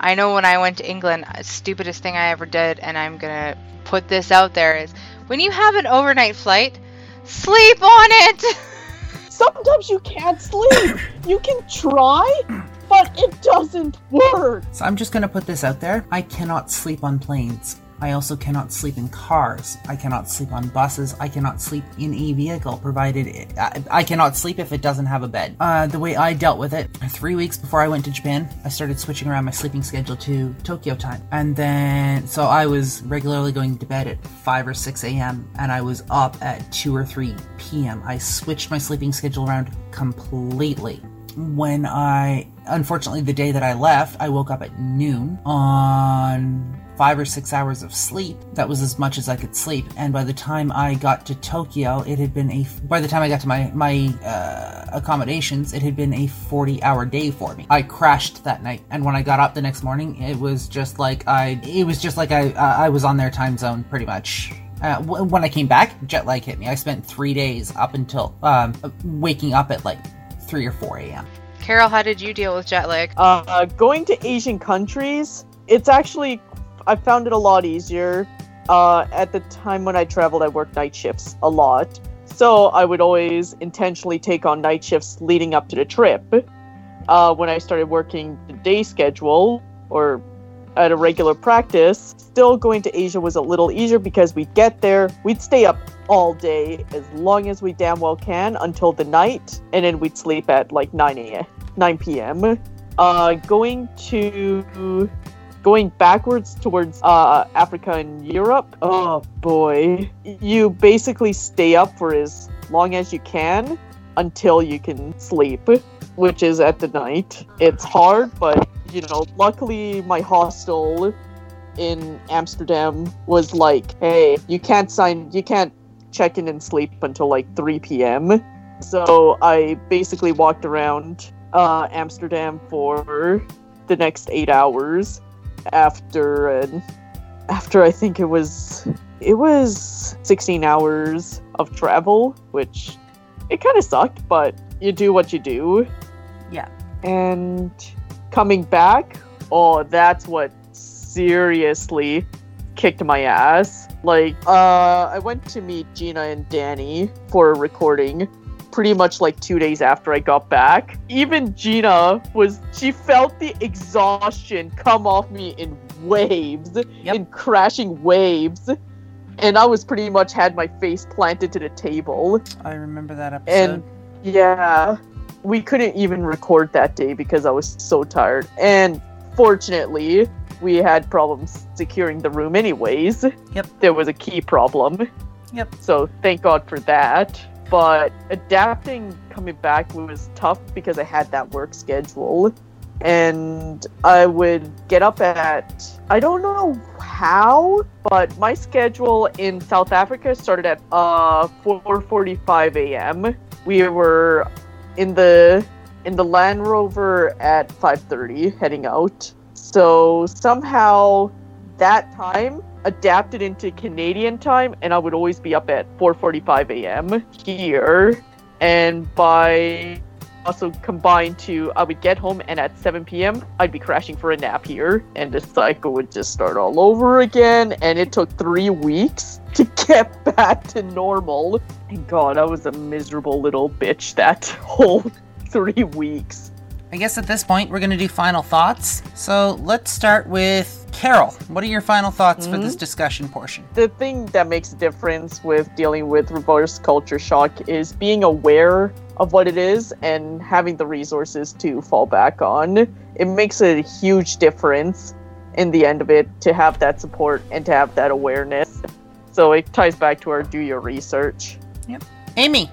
I know when I went to England, uh, stupidest thing I ever did, and I'm gonna put this out there is when you have an overnight flight, sleep on it. <laughs> Sometimes you can't sleep. you can try, but it doesn't work. So I'm just gonna put this out there. I cannot sleep on planes. I also cannot sleep in cars. I cannot sleep on buses. I cannot sleep in a vehicle, provided it, I, I cannot sleep if it doesn't have a bed. Uh, the way I dealt with it, three weeks before I went to Japan, I started switching around my sleeping schedule to Tokyo time. And then, so I was regularly going to bed at 5 or 6 a.m., and I was up at 2 or 3 p.m. I switched my sleeping schedule around completely when I, unfortunately, the day that I left, I woke up at noon on five or six hours of sleep. That was as much as I could sleep. And by the time I got to Tokyo, it had been a, by the time I got to my, my, uh, accommodations, it had been a 40 hour day for me. I crashed that night. And when I got up the next morning, it was just like I, it was just like I, uh, I was on their time zone pretty much. Uh, w- when I came back, jet lag hit me. I spent three days up until um, waking up at like 3 or 4 a.m. Carol, how did you deal with jet lag? Uh, going to Asian countries, it's actually I found it a lot easier. Uh, at the time when I traveled, I worked night shifts a lot, so I would always intentionally take on night shifts leading up to the trip. Uh, when I started working the day schedule or at a regular practice, still going to Asia was a little easier because we'd get there, we'd stay up all day as long as we damn well can until the night, and then we'd sleep at like 9 a.m. 9 p.m. Uh, going to going backwards towards uh, Africa and Europe. Oh boy, you basically stay up for as long as you can until you can sleep, which is at the night. It's hard, but you know, luckily my hostel in Amsterdam was like, hey, you can't sign, you can't check in and sleep until like 3 p.m. So I basically walked around uh, Amsterdam for the next eight hours after and after I think it was it was 16 hours of travel, which it kind of sucked, but you do what you do. Yeah. And coming back, oh, that's what seriously kicked my ass. Like, uh, I went to meet Gina and Danny for a recording pretty much like two days after I got back. Even Gina was, she felt the exhaustion come off me in waves, Yep. in crashing waves. And I was pretty much had my face planted to the table. I remember that episode. And yeah, we couldn't even record that day because I was so tired. And fortunately, we had problems securing the room anyways. Yep. There was a key problem. Yep. So thank God for that. But adapting coming back was tough because I had that work schedule. And I would get up at I don't know how, but my schedule in South Africa started at uh 4:45 a.m. We were in the in the Land Rover at 5:30 heading out. So somehow that time adapted into Canadian time and I would always be up at 4:45 a.m. here and by also combined to I would get home and at 7 p.m. I'd be crashing for a nap here and the cycle would just start all over again and it took 3 weeks <laughs> to get back to normal. And god, I was a miserable little bitch that <laughs> whole 3 weeks. I guess at this point we're going to do final thoughts. So let's start with Carol. What are your final thoughts for this hmm? discussion portion? the thing that makes a difference with dealing with reverse culture shock is being aware of what it is and having the resources to fall back on. It makes a huge difference in the end of it to have that support and to have that awareness. So it ties back to our do your research. Yep. Amy,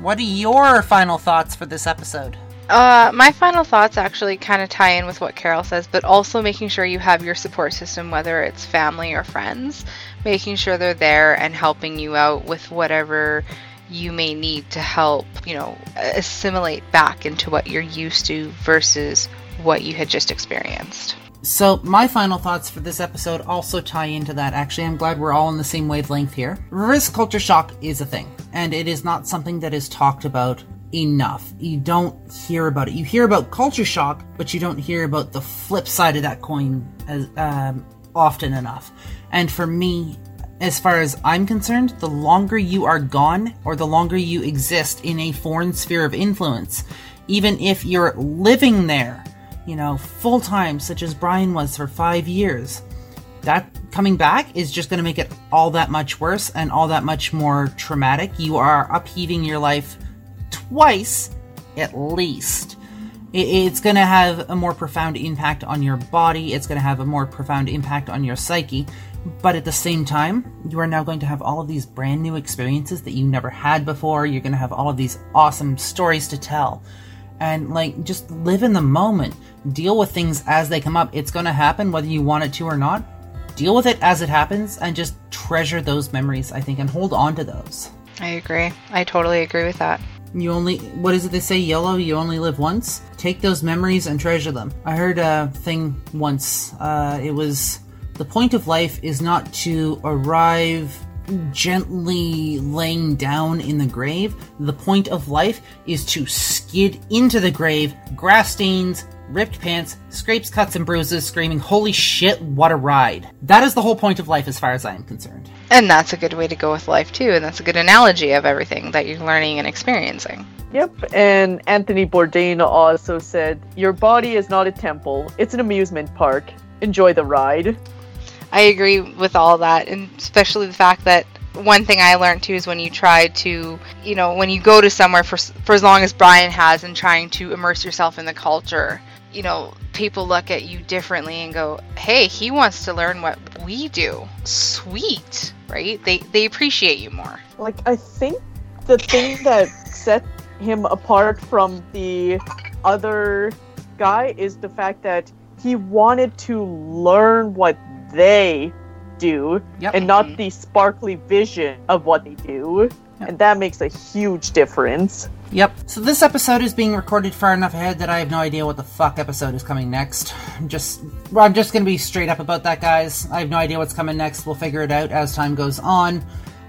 what are your final thoughts for this episode? Uh, my final thoughts actually kind of tie in with what Carol says, but also making sure you have your support system, whether it's family or friends, making sure they're there and helping you out with whatever you may need to help, you know, assimilate back into what you're used to versus what you had just experienced. So, my final thoughts for this episode also tie into that. Actually, I'm glad we're all on the same wavelength here. Reverse culture shock is a thing, and it is not something that is talked about enough. You don't hear about it. You hear about culture shock, but you don't hear about the flip side of that coin as um, often enough. And for me, as far as I'm concerned, the longer you are gone, or the longer you exist in a foreign sphere of influence, even if you're living there, you know, full time, such as Bryan was for five years, that coming back is just going to make it all that much worse and all that much more traumatic. You are upheaving your life twice, at least. It's going to have a more profound impact on your body, it's going to have a more profound impact on your psyche, but at the same time, you are now going to have all of these brand new experiences that you never had before. You're going to have all of these awesome stories to tell and like just live in the moment deal with things as they come up it's going to happen whether you want it to or not deal with it as it happens and just treasure those memories i think and hold on to those I agree. I totally agree with that. You only what is it they say yellow you only live once? Take those memories and treasure them. I heard a thing once. Uh, it was the point of life is not to arrive gently laying down in the grave. The point of life is to skid into the grave grass stains ripped pants scrapes cuts and bruises screaming holy shit what a ride that is the whole point of life as far as i am concerned And that's a good way to go with life too, and that's a good analogy of everything that you're learning and experiencing. Yep, and Anthony Bourdain also said, Your body is not a temple, it's an amusement park. Enjoy the ride. I agree with all that, and especially the fact that one thing I learned too is when you try to, you know, when you go to somewhere for for as long as Bryan has and trying to immerse yourself in the culture, you know, people look at you differently and go, "Hey, he wants to learn what we do." Sweet, right? They they appreciate you more. Like I think the thing that set him apart from the other guy is the fact that he wanted to learn what they do Yep. and not mm-hmm. the sparkly vision of what they do. Yep. And that makes a huge difference. Yep. So this episode is being recorded far enough ahead that I have no idea what the fuck episode is coming next. I'm just I'm just gonna be straight up about that, guys. I have no idea what's coming next. We'll figure it out as time goes on.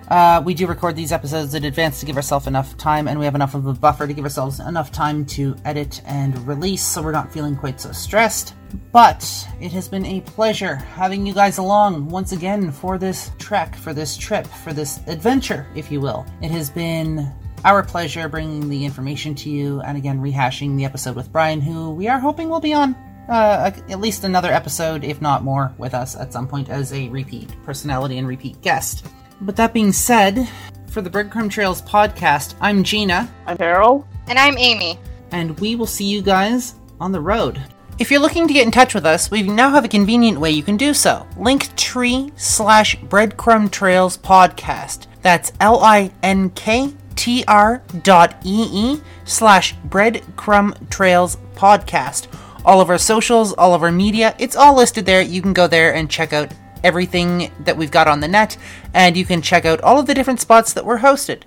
Uh, we do record these episodes in advance to give ourselves enough time, and we have enough of a buffer to give ourselves enough time to edit and release, so we're not feeling quite so stressed. But it has been a pleasure having you guys along once again for this trek, for this trip, for this adventure, if you will. It has been our pleasure bringing the information to you and again rehashing the episode with Bryan, who we are hoping will be on uh, at least another episode, if not more, with us at some point as a repeat personality and repeat guest. But that being said, for the Breadcrumb Trails podcast, I'm Gina, I'm Carol. And I'm Amy. and we will see you guys on the road. If you're looking to get in touch with us, we now have a convenient way you can do so. Linktree slash breadcrumb trails podcast. That's L I N K T R dot E E slash breadcrumb trails podcast. All of our socials, all of our media, it's all listed there. You can go there and check out everything that we've got on the net, and you can check out all of the different spots that we're hosted.